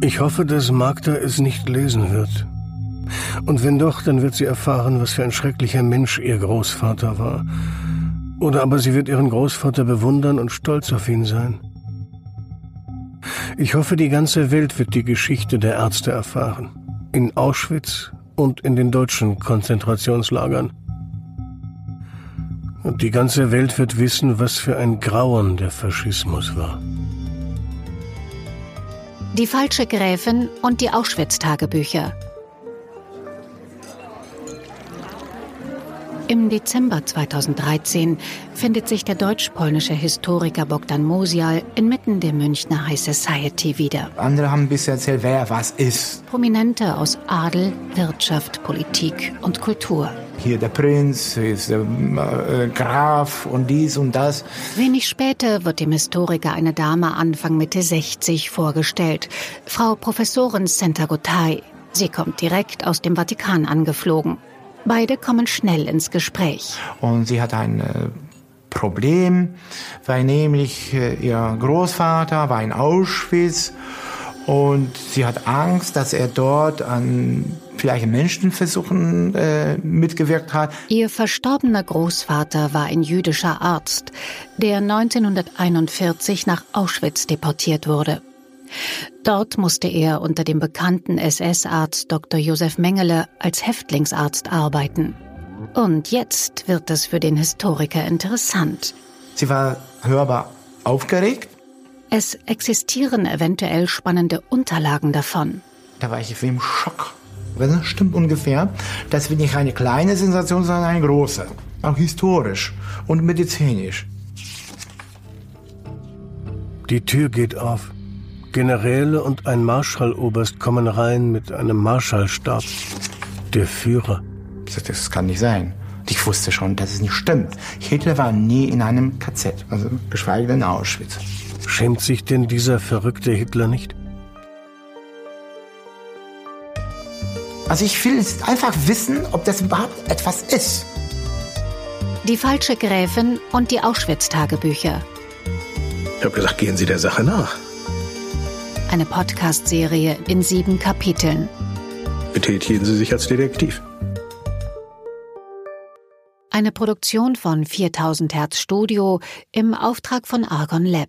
Ich hoffe, dass Magda es nicht lesen wird. Und wenn doch, dann wird sie erfahren, was für ein schrecklicher Mensch ihr Großvater war. Oder aber sie wird ihren Großvater bewundern und stolz auf ihn sein. Ich hoffe, die ganze Welt wird die Geschichte der Ärzte erfahren. In Auschwitz und in den deutschen Konzentrationslagern. Und die ganze Welt wird wissen, was für ein Grauen der Faschismus war. Die falsche Gräfin und die Auschwitz-Tagebücher Im Dezember 2013 findet sich der deutsch-polnische Historiker Bogdan Mosial inmitten der Münchner High Society wieder. Andere haben bisher erzählt, wer was ist. Prominente aus Adel, Wirtschaft, Politik und Kultur. Hier der Prinz, hier ist der äh, Graf und dies und das. Wenig später wird dem Historiker eine Dame Anfang Mitte 60 vorgestellt. Frau Professorin Senta Gotay. Sie kommt direkt aus dem Vatikan angeflogen. Beide kommen schnell ins Gespräch. Und sie hat ein äh, Problem, weil nämlich äh, ihr Großvater war in Auschwitz und sie hat Angst, dass er dort an vielleicht Menschenversuchen äh, mitgewirkt hat. Ihr verstorbener Großvater war ein jüdischer Arzt, der 1941 nach Auschwitz deportiert wurde. Dort musste er unter dem bekannten SS-Arzt Dr. Josef Mengele als Häftlingsarzt arbeiten. Und jetzt wird es für den Historiker interessant. Sie war hörbar aufgeregt. Es existieren eventuell spannende Unterlagen davon. Da war ich im Schock. Das stimmt ungefähr. Das wird nicht eine kleine Sensation, sondern eine große. Auch historisch und medizinisch. Die Tür geht auf. Generäle und ein Marschalloberst kommen rein mit einem Marschallstab. Der Führer. Das kann nicht sein. Ich wusste schon, dass es nicht stimmt. Hitler war nie in einem KZ, also geschweige denn in Auschwitz. Schämt sich denn dieser verrückte Hitler nicht? Also ich will einfach wissen, ob das überhaupt etwas ist. Die falsche Gräfin und die Auschwitz-Tagebücher. Ich habe gesagt, gehen Sie der Sache nach eine Podcast-Serie in sieben Kapiteln. Betätigen Sie sich als Detektiv. Eine Produktion von 4000 Hertz Studio im Auftrag von Argon Lab.